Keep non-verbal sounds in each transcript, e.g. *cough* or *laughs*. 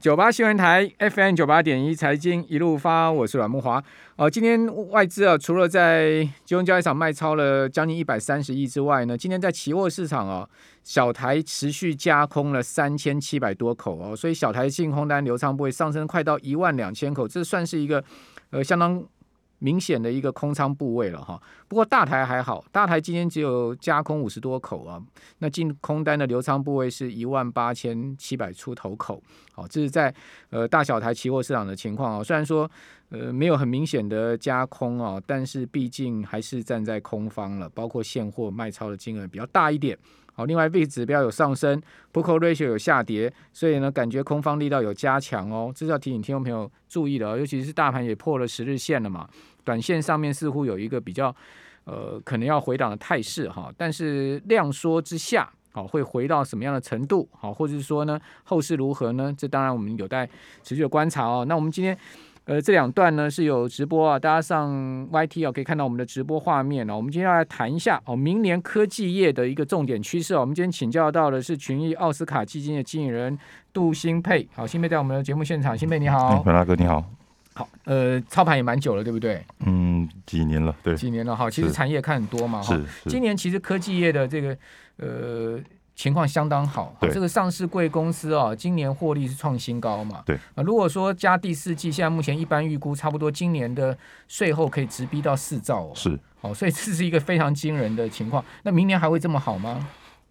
九八新闻台 FM 九八点一财经一路发，我是阮木华。哦、呃，今天外资啊，除了在金融交易场卖超了将近一百三十亿之外呢，今天在期货市场啊，小台持续加空了三千七百多口哦，所以小台净空单流仓部位上升快到一万两千口，这算是一个呃相当。明显的一个空仓部位了哈，不过大台还好，大台今天只有加空五十多口啊，那净空单的留仓部位是一万八千七百出头口，好，这是在呃大小台期货市场的情况啊，虽然说呃没有很明显的加空哦，但是毕竟还是站在空方了，包括现货卖超的金额比较大一点。好，另外 VIX 指标有上升，Put Call Ratio 有下跌，所以呢，感觉空方力道有加强哦，这是要提醒听众朋友注意的哦，尤其是大盘也破了十日线了嘛，短线上面似乎有一个比较呃可能要回档的态势哈，但是量缩之下，好会回到什么样的程度？好，或者是说呢，后市如何呢？这当然我们有待持续的观察哦。那我们今天。呃，这两段呢是有直播啊，大家上 YT 啊可以看到我们的直播画面哦。我们今天要来谈一下哦，明年科技业的一个重点趋势哦。我们今天请教到的是群益奥斯卡基金的经理人杜新佩。好，新佩在我们的节目现场，新佩你好，本大哥你好。好，呃，操盘也蛮久了，对不对？嗯，几年了，对，几年了哈。其实产业看很多嘛哈。今年其实科技业的这个呃。情况相当好，这个上市贵公司哦，今年获利是创新高嘛？对啊，如果说加第四季，现在目前一般预估差不多今年的税后可以直逼到四兆哦。是，好，所以这是一个非常惊人的情况。那明年还会这么好吗？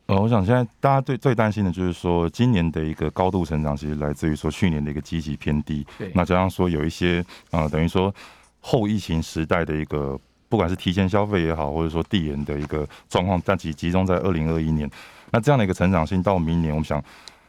呃，我想现在大家最最担心的就是说，今年的一个高度成长，其实来自于说去年的一个积极偏低。对，那加上说有一些啊、呃，等于说后疫情时代的一个，不管是提前消费也好，或者说递延的一个状况，但集集中在二零二一年。那这样的一个成长性到明年，我们想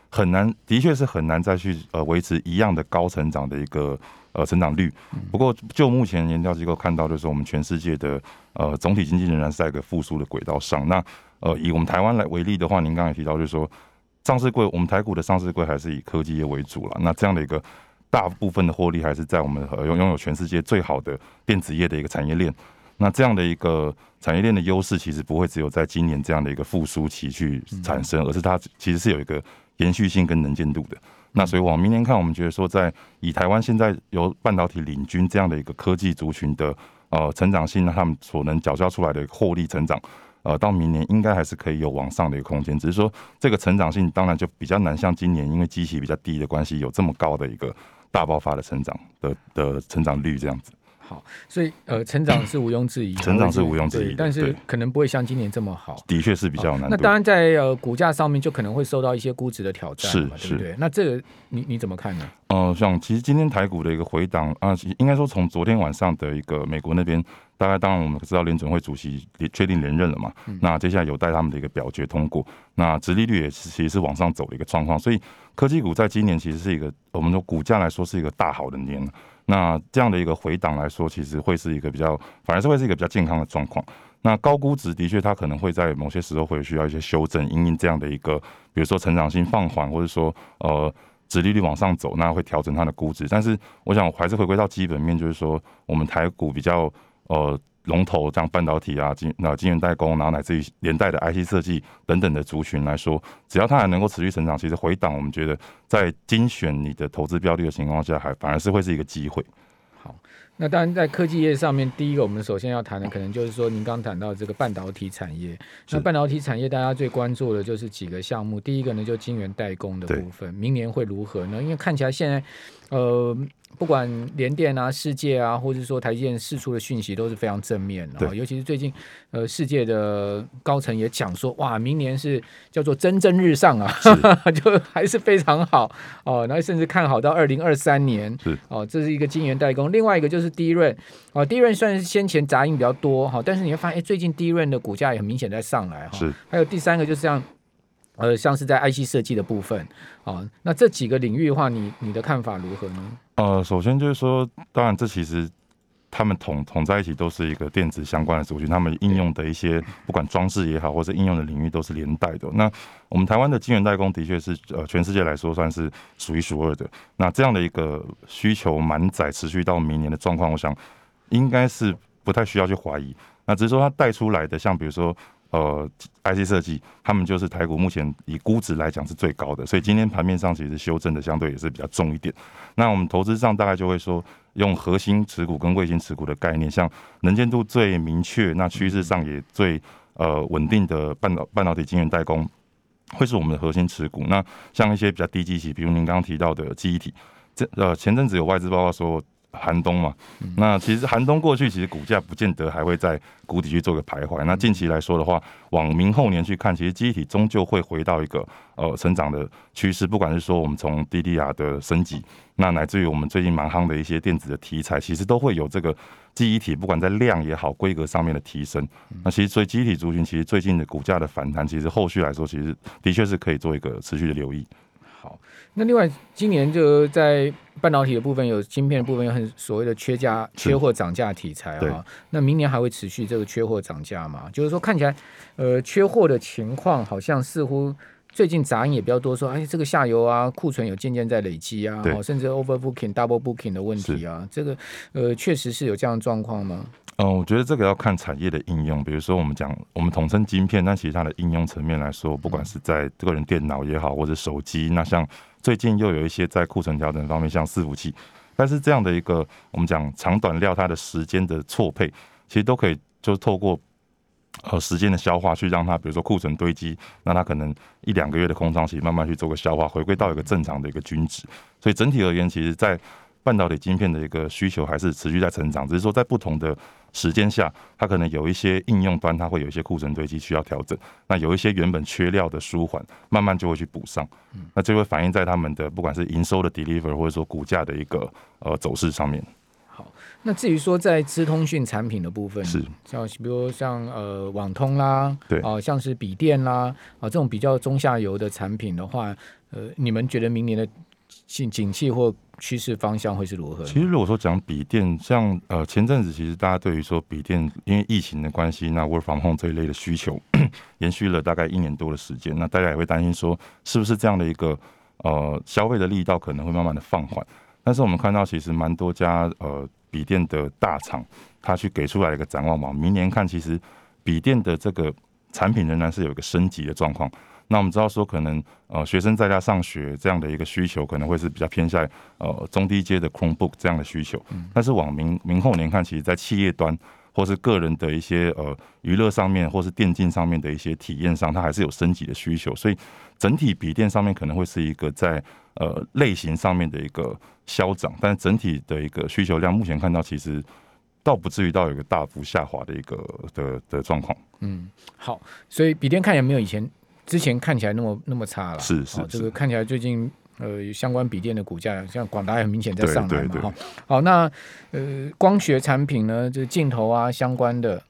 很难，的确是很难再去呃维持一样的高成长的一个呃成长率。不过就目前研调机构看到，就是我们全世界的呃总体经济仍然是在一个复苏的轨道上。那呃以我们台湾来为例的话，您刚才提到就是说上市柜，我们台股的上市柜还是以科技业为主了。那这样的一个大部分的获利还是在我们拥拥有全世界最好的电子业的一个产业链。那这样的一个产业链的优势，其实不会只有在今年这样的一个复苏期去产生，而是它其实是有一个延续性跟能见度的。那所以往明年看，我们觉得说，在以台湾现在由半导体领军这样的一个科技族群的呃成长性，那他们所能缴交出来的获利成长，呃，到明年应该还是可以有往上的一个空间。只是说这个成长性当然就比较难像今年，因为基期比较低的关系，有这么高的一个大爆发的成长的的成长率这样子。好，所以呃，成长是毋庸置疑，成长是毋庸置疑，但是可能不会像今年这么好，的确是比较难。那当然在呃股价上面就可能会受到一些估值的挑战，是对不对？那这个你你怎么看呢？呃，像其实今天台股的一个回档啊，应该说从昨天晚上的一个美国那边，大概当然我们知道联准会主席也确定连任了嘛，嗯、那接下来有待他们的一个表决通过，那殖利率也是其实是往上走的一个状况，所以科技股在今年其实是一个我们说股价来说是一个大好的年。那这样的一个回档来说，其实会是一个比较，反而是会是一个比较健康的状况。那高估值的确，它可能会在某些时候会需要一些修正，因应这样的一个，比如说成长性放缓，或者说呃，殖利率往上走，那会调整它的估值。但是，我想我还是回归到基本面，就是说我们台股比较呃。龙头这样半导体啊，晶那晶圆代工，然后乃至于连带的 IC 设计等等的族群来说，只要它还能够持续成长，其实回档，我们觉得在精选你的投资标的的情况下，还反而是会是一个机会。好，那当然在科技业上面，第一个我们首先要谈的，可能就是说您刚谈到这个半导体产业。那半导体产业大家最关注的就是几个项目，第一个呢就晶圆代工的部分，明年会如何呢？因为看起来现在，呃。不管联电啊、世界啊，或者说台积电释出的讯息都是非常正面的，尤其是最近，呃，世界的高层也讲说，哇，明年是叫做蒸蒸日上啊，*laughs* 就还是非常好哦，然后甚至看好到二零二三年，哦，这是一个晶圆代工。另外一个就是 DRAM，哦，DRAM 算是先前杂音比较多哈，但是你会发现，哎，最近 DRAM 的股价也很明显在上来哈。是，还有第三个就是像。呃，像是在 IC 设计的部分啊、哦，那这几个领域的话，你你的看法如何呢？呃，首先就是说，当然这其实他们统统在一起都是一个电子相关的族群，他们应用的一些不管装置也好，或者应用的领域都是连带的。那我们台湾的晶圆代工的确是呃全世界来说算是数一数二的。那这样的一个需求满载持续到明年的状况，我想应该是不太需要去怀疑。那只是说它带出来的，像比如说。呃，IC 设计，他们就是台股目前以估值来讲是最高的，所以今天盘面上其实修正的相对也是比较重一点。那我们投资上大概就会说，用核心持股跟卫星持股的概念，像能见度最明确，那趋势上也最呃稳定的半导半导体晶圆代工，会是我们的核心持股。那像一些比较低基期，比如您刚刚提到的记忆体，这呃前阵子有外资报告说。寒冬嘛，那其实寒冬过去，其实股价不见得还会在谷底去做个徘徊。那近期来说的话，往明后年去看，其实记忆体终究会回到一个呃成长的趋势。不管是说我们从 DDR 的升级，那乃至于我们最近蛮夯的一些电子的题材，其实都会有这个记忆体，不管在量也好，规格上面的提升。那其实所以记忆体族群，其实最近的股价的反弹，其实后续来说，其实的确是可以做一个持续的留意。好，那另外今年就在半导体的部分有芯片的部分有很所谓的缺价、缺货、涨价题材啊。那明年还会持续这个缺货涨价吗？就是说看起来，呃，缺货的情况好像似乎最近杂音也比较多，说哎，这个下游啊库存有渐渐在累积啊，甚至 overbooking、double booking 的问题啊，这个呃确实是有这样的状况吗？嗯，我觉得这个要看产业的应用，比如说我们讲我们统称晶片，但其实它的应用层面来说，不管是在个人电脑也好，或者手机，那像最近又有一些在库存调整方面，像伺服器，但是这样的一个我们讲长短料，它的时间的错配，其实都可以就透过呃时间的消化去让它，比如说库存堆积，那它可能一两个月的空窗期慢慢去做个消化，回归到一个正常的一个均值。所以整体而言，其实在半导体晶片的一个需求还是持续在成长，只是说在不同的时间下，它可能有一些应用端，它会有一些库存堆积需要调整。那有一些原本缺料的舒缓，慢慢就会去补上。那就会反映在他们的不管是营收的 deliver，或者说股价的一个呃走势上面。好，那至于说在资通讯产品的部分，是像比如像呃网通啦，对啊，像是笔电啦啊这种比较中下游的产品的话，呃，你们觉得明年的景景气或趋势方向会是如何？其实如果说讲笔电，像呃前阵子其实大家对于说笔电因为疫情的关系，那 work from home 这一类的需求 *clears throat* 延续了大概一年多的时间，那大家也会担心说是不是这样的一个呃消费的力道可能会慢慢的放缓。但是我们看到其实蛮多家呃笔电的大厂，它去给出来一个展望嘛，明年看其实笔电的这个产品仍然是有一个升级的状况。那我们知道说，可能呃学生在家上学这样的一个需求，可能会是比较偏向呃中低阶的 Chromebook 这样的需求。但是往明明后年看，其实，在企业端或是个人的一些呃娱乐上面，或是电竞上面的一些体验上，它还是有升级的需求。所以整体笔电上面可能会是一个在呃类型上面的一个消长，但是整体的一个需求量，目前看到其实倒不至于到有一个大幅下滑的一个的的状况。嗯，好，所以笔电看起来没有以前。之前看起来那么那么差了，是是，这个看起来最近呃相关笔电的股价，像广达也很明显在上来嘛哈。好，那呃光学产品呢，就是镜头啊相关的，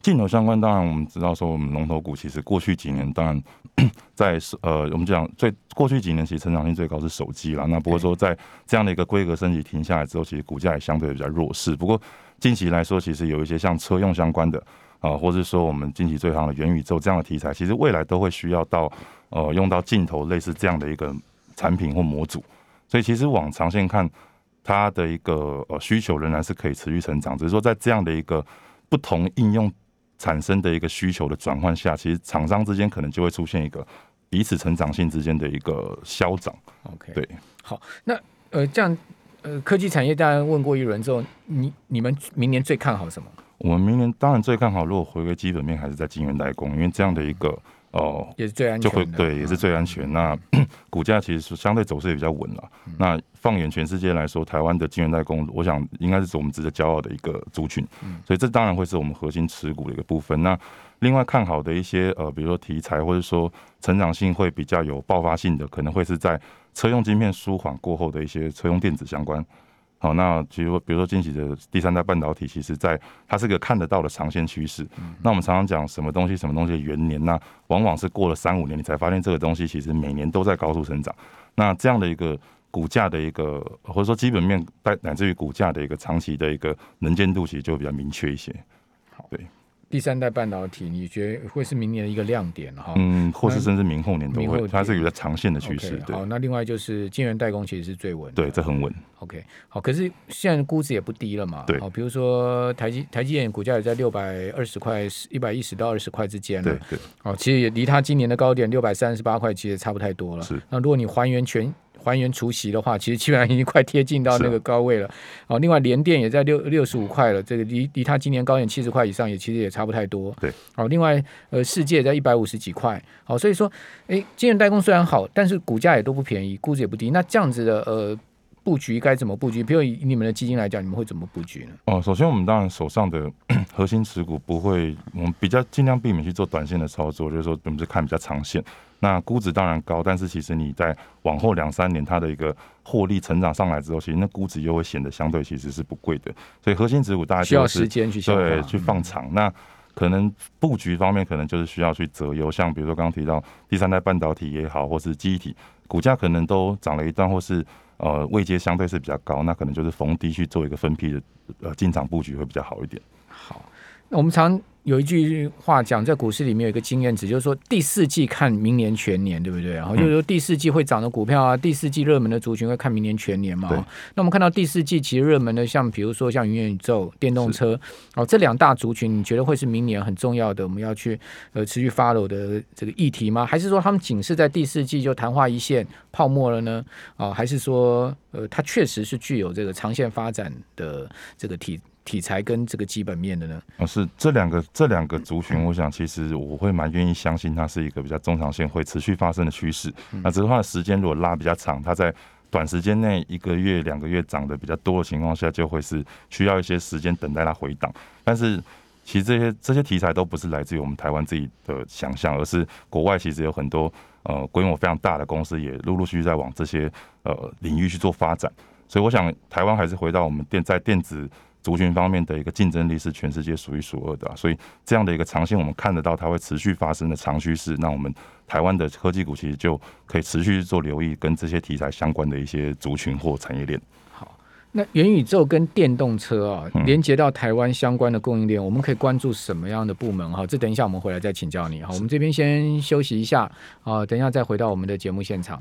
镜头相关，当然我们知道说我们龙头股其实过去几年当然 *coughs* 在呃我们讲最过去几年其实成长性最高是手机了。那不过说在这样的一个规格升级停下来之后，其实股价也相对比较弱势。不过近期来说，其实有一些像车用相关的。啊，或是说我们近期最夯的元宇宙这样的题材，其实未来都会需要到呃用到镜头类似这样的一个产品或模组，所以其实往长线看，它的一个呃需求仍然是可以持续成长，只是说在这样的一个不同应用产生的一个需求的转换下，其实厂商之间可能就会出现一个彼此成长性之间的一个消长。OK，对，好，那呃这样呃科技产业大家问过一轮之后，你你们明年最看好什么？我们明年当然最看好，如果回归基本面，还是在晶圆代工，因为这样的一个哦，也是最安全，就会对，也是最安全。那股价其实是相对走势也比较稳了。那放眼全世界来说，台湾的晶圆代工，我想应该是我们值得骄傲的一个族群。所以这当然会是我们核心持股的一个部分。那另外看好的一些呃，比如说题材，或者说成长性会比较有爆发性的，可能会是在车用晶片舒缓过后的一些车用电子相关。好，那其实比如说近期的第三代半导体，其实在它是个看得到的长线趋势。那我们常常讲什么东西什么东西的元年，那往往是过了三五年，你才发现这个东西其实每年都在高速成长。那这样的一个股价的一个或者说基本面乃乃至于股价的一个长期的一个能见度，其实就比较明确一些。第三代半导体，你觉得会是明年的一个亮点哈？嗯，或是甚至明后年都会，它是有个长线的趋势。Okay, 好，那另外就是晶圆代工其实是最稳，对，这很稳。OK，好，可是现在估值也不低了嘛。对，好，比如说台积台积电股价也在六百二十块，一百一十到二十块之间了。对对。好，其实也离它今年的高点六百三十八块，其实差不太多了。是。那如果你还原全。还原除息的话，其实基本上已经快贴近到那个高位了。哦、啊，另外联电也在六六十五块了，这个离离它今年高点七十块以上，也其实也差不太多。对，好、啊，另外呃，世界在一百五十几块。好、啊，所以说，哎，晶圆代工虽然好，但是股价也都不便宜，估值也不低。那这样子的呃布局该怎么布局？比如以你们的基金来讲，你们会怎么布局呢？哦，首先我们当然手上的 *clears throat* 核心持股不会，我们比较尽量避免去做短线的操作，就是说我们是看比较长线。那估值当然高，但是其实你在往后两三年，它的一个获利成长上来之后，其实那估值又会显得相对其实是不贵的。所以核心持股大家、需要时间去对去放长。嗯、那可能布局方面，可能就是需要去择优，像比如说刚刚提到第三代半导体也好，或是记忆体，股价可能都涨了一段，或是呃位阶相对是比较高，那可能就是逢低去做一个分批的呃进场布局会比较好一点。好，那我们常。有一句话讲，在股市里面有一个经验值，就是说第四季看明年全年，对不对？然后就是说第四季会涨的股票啊，第四季热门的族群会看明年全年嘛。那我们看到第四季其实热门的，像比如说像元宇宙、电动车，哦，这两大族群，你觉得会是明年很重要的，我们要去呃持续 follow 的这个议题吗？还是说他们仅是在第四季就昙花一现、泡沫了呢？啊，还是说呃它确实是具有这个长线发展的这个体？题材跟这个基本面的呢？哦，是这两个这两个族群，我想其实我会蛮愿意相信它是一个比较中长线会持续发生的趋势。那只是它的时间如果拉比较长，它在短时间内一个月两个月涨得比较多的情况下，就会是需要一些时间等待它回档。但是其实这些这些题材都不是来自于我们台湾自己的想象，而是国外其实有很多呃规模非常大的公司也陆陆续续在往这些呃领域去做发展。所以我想台湾还是回到我们电在电子。族群方面的一个竞争力是全世界数一数二的，所以这样的一个长线，我们看得到它会持续发生的长趋势。那我们台湾的科技股其实就可以持续做留意跟这些题材相关的一些族群或产业链。好，那元宇宙跟电动车啊，连接到台湾相关的供应链，我们可以关注什么样的部门？哈，这等一下我们回来再请教你。好，我们这边先休息一下啊，等一下再回到我们的节目现场。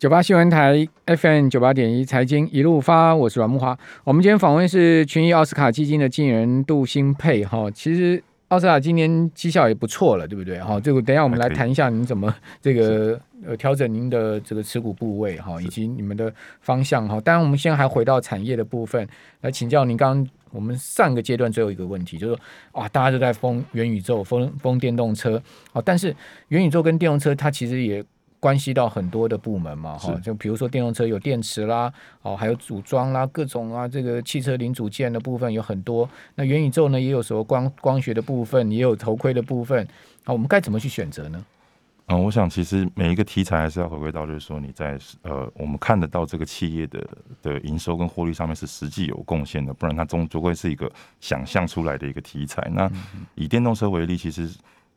九八新闻台 FM 九八点一财经一路发，我是阮木华。我们今天访问是群益奥斯卡基金的经理人杜兴沛哈。其实奥斯卡今年绩效也不错了，对不对？哈，这个等一下我们来谈一下您怎么这个呃调整您的这个持股部位哈，以及你们的方向哈。当然，我们现在还回到产业的部分来请教您。刚刚我们上个阶段最后一个问题就是说，哇，大家都在封元宇宙、封封电动车，哦，但是元宇宙跟电动车它其实也。关系到很多的部门嘛，哈，就比如说电动车有电池啦，哦，还有组装啦，各种啊，这个汽车零组件的部分有很多。那元宇宙呢，也有什么光光学的部分，也有头盔的部分。啊，我们该怎么去选择呢？嗯，我想其实每一个题材还是要回归到，就是说你在呃，我们看得到这个企业的的营收跟获利上面是实际有贡献的，不然它终究会是一个想象出来的一个题材。那以电动车为例，其实。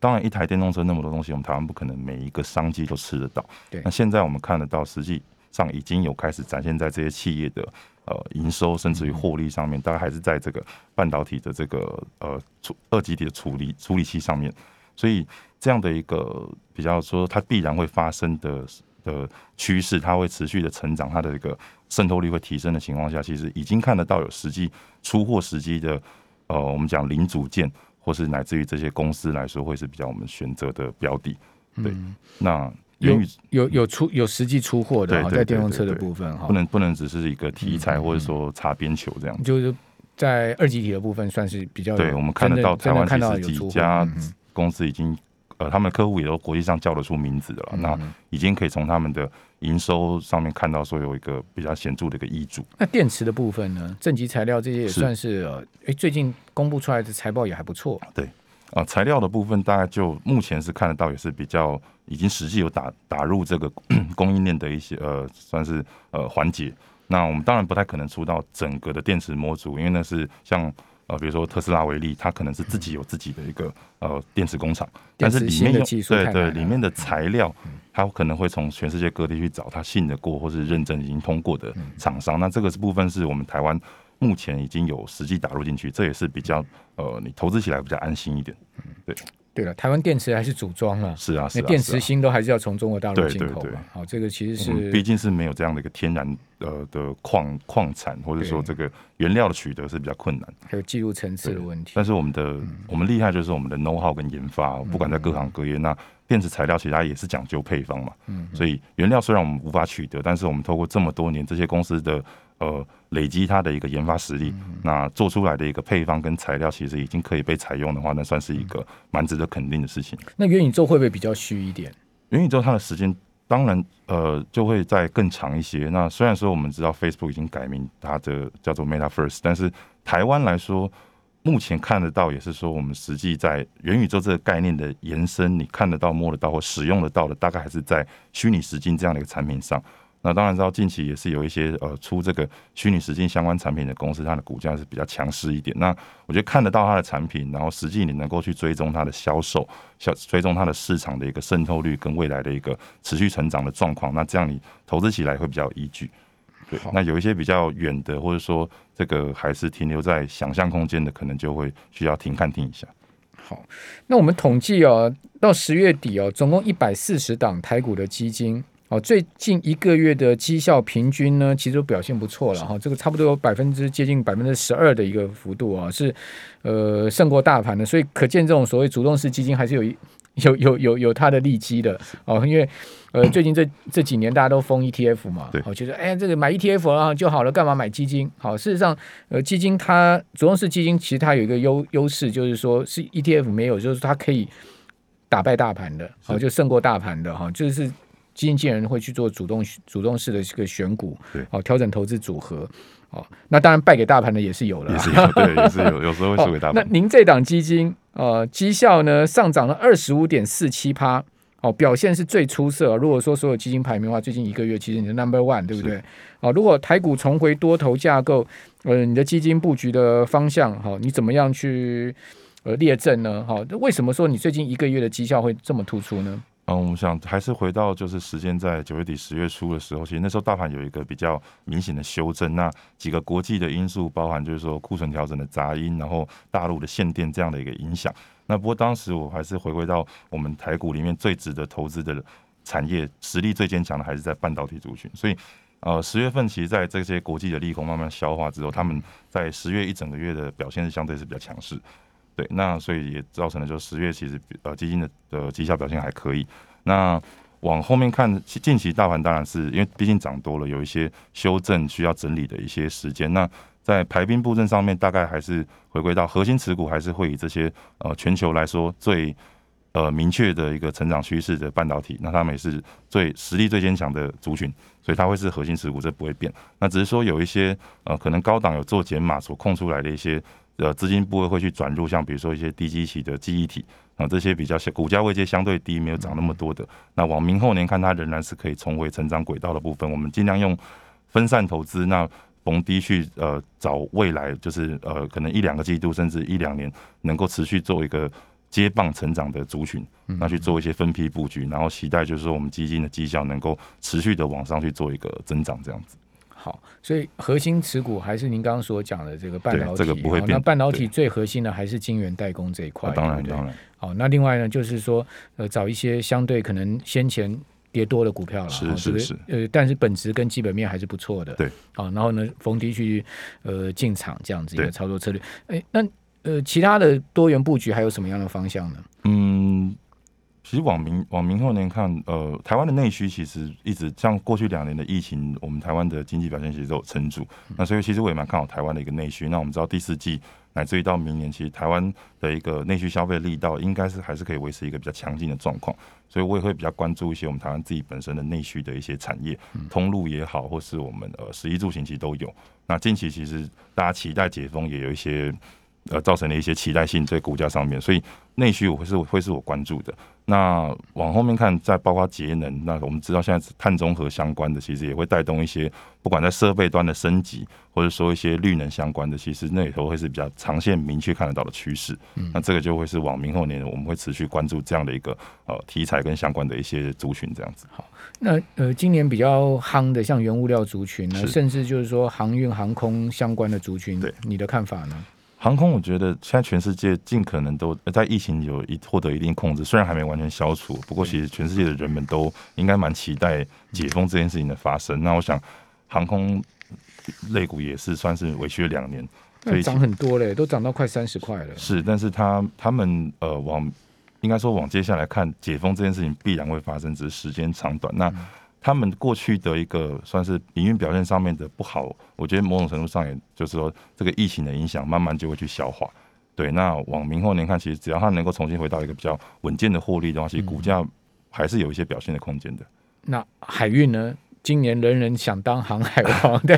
当然，一台电动车那么多东西，我们台湾不可能每一个商机都吃得到。对。那现在我们看得到，实际上已经有开始展现在这些企业的呃营收，甚至于获利上面，大概还是在这个半导体的这个呃处二极体的处理处理器上面。所以这样的一个比较说，它必然会发生的的趋势，它会持续的成长，它的一个渗透率会提升的情况下，其实已经看得到有实际出货时机的呃，我们讲零组件。或是乃至于这些公司来说，会是比较我们选择的标的。对，嗯、那有有有出有实际出货的，在电动车的部分哈，不能不能只是一个题材，或者说擦边球这样子。就是在二级体的部分，算是比较对。我们看得到台湾其实几家公司已经。呃，他们的客户也都国际上叫得出名字的了，嗯、那已经可以从他们的营收上面看到说有一个比较显著的一个益助。那电池的部分呢？正极材料这些也算是，是呃，哎，最近公布出来的财报也还不错。对，啊、呃，材料的部分大概就目前是看得到，也是比较已经实际有打打入这个 *clears throat* 供应链的一些呃，算是呃环节。那我们当然不太可能出到整个的电池模组，因为那是像。呃，比如说特斯拉为例，它可能是自己有自己的一个呃电池工厂，但是里面用对对里面的材料，它可能会从全世界各地去找它信得过或是认证已经通过的厂商。那这个是部分是我们台湾目前已经有实际打入进去，这也是比较呃，你投资起来比较安心一点。对。对了，台湾电池还是组装了，是啊，那电池芯都还是要从中国大陆进口嘛。对对对好，这个其实是毕竟是没有这样的一个天然呃的矿矿产，或者说这个原料的取得是比较困难，还有技术层次的问题。但是我们的、嗯、我们厉害就是我们的 know how 跟研发，不管在各行各业，嗯、那电池材料其实它也是讲究配方嘛。嗯，所以原料虽然我们无法取得，但是我们透过这么多年这些公司的。呃，累积它的一个研发实力，嗯、那做出来的一个配方跟材料，其实已经可以被采用的话，那算是一个蛮值得肯定的事情。那元宇宙会不会比较虚一点？元宇宙它的时间当然呃就会再更长一些。那虽然说我们知道 Facebook 已经改名，它的叫做 Meta First，但是台湾来说，目前看得到也是说，我们实际在元宇宙这个概念的延伸，你看得到、摸得到或使用得到的，大概还是在虚拟实境这样的一个产品上。那当然知道，近期也是有一些呃出这个虚拟实境相关产品的公司，它的股价是比较强势一点。那我觉得看得到它的产品，然后实际你能够去追踪它的销售，销追踪它的市场的一个渗透率跟未来的一个持续成长的状况，那这样你投资起来会比较有依据。对，那有一些比较远的，或者说这个还是停留在想象空间的，可能就会需要停看听一下。好，那我们统计哦，到十月底哦，总共一百四十档台股的基金。哦，最近一个月的绩效平均呢，其实都表现不错了哈。这个差不多有百分之接近百分之十二的一个幅度啊，是呃胜过大盘的。所以可见这种所谓主动式基金还是有一有有有有它的利基的哦。因为呃最近这这几年大家都封 ETF 嘛，对，我觉得哎这个买 ETF 啊就好了，干嘛买基金？好，事实上呃基金它主动式基金其实它有一个优优势，就是说是 ETF 没有，就是它可以打败大盘的，好就胜过大盘的哈，就是。基金经理人会去做主动主动式的这个选股，对，哦，调整投资组合，哦，那当然败给大盘的也是有了，也是有，对，也是有，有时候会 *laughs* 输给大盘。那您这档基金，呃，绩效呢上涨了二十五点四七趴，哦，表现是最出色。如果说所有基金排名的话，最近一个月其实你的 number one，对不对？哦，如果台股重回多头架构，呃，你的基金布局的方向，好，你怎么样去呃列阵呢？好，为什么说你最近一个月的绩效会这么突出呢？嗯，我们想还是回到就是时间在九月底十月初的时候，其实那时候大盘有一个比较明显的修正，那几个国际的因素，包含就是说库存调整的杂音，然后大陆的限电这样的一个影响。那不过当时我还是回归到我们台股里面最值得投资的产业，实力最坚强的还是在半导体族群。所以呃，十月份其实在这些国际的利空慢慢消化之后，他们在十月一整个月的表现是相对是比较强势。对，那所以也造成了，就十月其实呃基金的的绩效表现还可以。那往后面看，近期大盘当然是因为毕竟涨多了，有一些修正需要整理的一些时间。那在排兵布阵上面，大概还是回归到核心持股，还是会以这些呃全球来说最呃明确的一个成长趋势的半导体，那他们也是最实力最坚强的族群，所以它会是核心持股，这不会变。那只是说有一些呃可能高档有做减码所空出来的一些。呃，资金部位会去转入，像比如说一些低基期的记忆体啊，这些比较小股价位阶相对低，没有涨那么多的。那往明后年看，它仍然是可以重回成长轨道的部分。我们尽量用分散投资，那逢低去呃找未来，就是呃可能一两个季度甚至一两年能够持续做一个接棒成长的族群，那去做一些分批布局，然后期待就是说我们基金的绩效能够持续的往上去做一个增长，这样子。好，所以核心持股还是您刚刚所讲的这个半导体，这个不会变。那半导体最核心的还是晶圆代工这一块，当然当然。好，那另外呢，就是说呃，找一些相对可能先前跌多的股票了，是是是，呃，但是本质跟基本面还是不错的，对。好，然后呢，逢低去呃进场这样子一个操作策略。哎，那呃，其他的多元布局还有什么样的方向呢？嗯。其实往明往明后年看，呃，台湾的内需其实一直像过去两年的疫情，我们台湾的经济表现其实都有撑住。那所以其实我也蛮看好台湾的一个内需。那我们知道第四季乃至于到明年，其实台湾的一个内需消费力道应该是还是可以维持一个比较强劲的状况。所以我也会比较关注一些我们台湾自己本身的内需的一些产业，通路也好，或是我们呃食衣住行其实都有。那近期其实大家期待解封，也有一些。呃造成了一些期待性在股价上面，所以内需我会是会是我关注的。那往后面看，再包括节能，那我们知道现在碳中和相关的，其实也会带动一些，不管在设备端的升级，或者说一些绿能相关的，其实那里头会是比较长线明确看得到的趋势。嗯，那这个就会是往明后年我们会持续关注这样的一个呃题材跟相关的一些族群这样子。好，那呃今年比较夯的像原物料族群呢，甚至就是说航运航空相关的族群，对你的看法呢？航空，我觉得现在全世界尽可能都在疫情有一获得一定控制，虽然还没完全消除，不过其实全世界的人们都应该蛮期待解封这件事情的发生。那我想，航空类股也是算是委屈了两年，所以涨很多嘞，都涨到快三十块了。是，但是他他们呃往应该说往接下来看，解封这件事情必然会发生，只是时间长短。那他们过去的一个算是营运表现上面的不好，我觉得某种程度上也就是说，这个疫情的影响慢慢就会去消化。对，那往明后年看，其实只要它能够重新回到一个比较稳健的获利的话，其实股价还是有一些表现的空间的。那海运呢？今年人人想当航海王，*laughs* 对，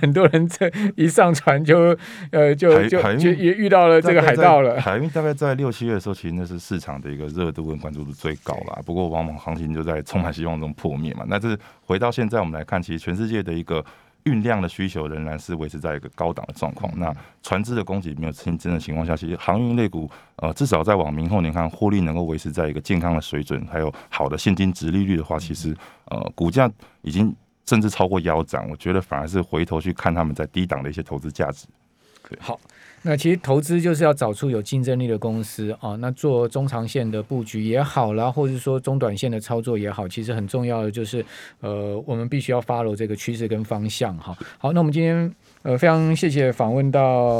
很多人这一上船就呃就就就也遇到了这个海盗了。海运大概在六七月的时候，其实那是市场的一个热度跟关注度最高啦。不过往往行情就在充满希望中破灭嘛。那这回到现在我们来看，其实全世界的一个运量的需求仍然是维持在一个高档的状况。那船只的供给没有新增的情况下，其实航运类股呃至少在往明后年看，获利能够维持在一个健康的水准，还有好的现金值利率的话，其实呃股价。已经甚至超过腰斩，我觉得反而是回头去看他们在低档的一些投资价值。好，那其实投资就是要找出有竞争力的公司啊，那做中长线的布局也好啦，或者说中短线的操作也好，其实很重要的就是呃，我们必须要 follow 这个趋势跟方向哈。好，那我们今天呃非常谢谢访问到。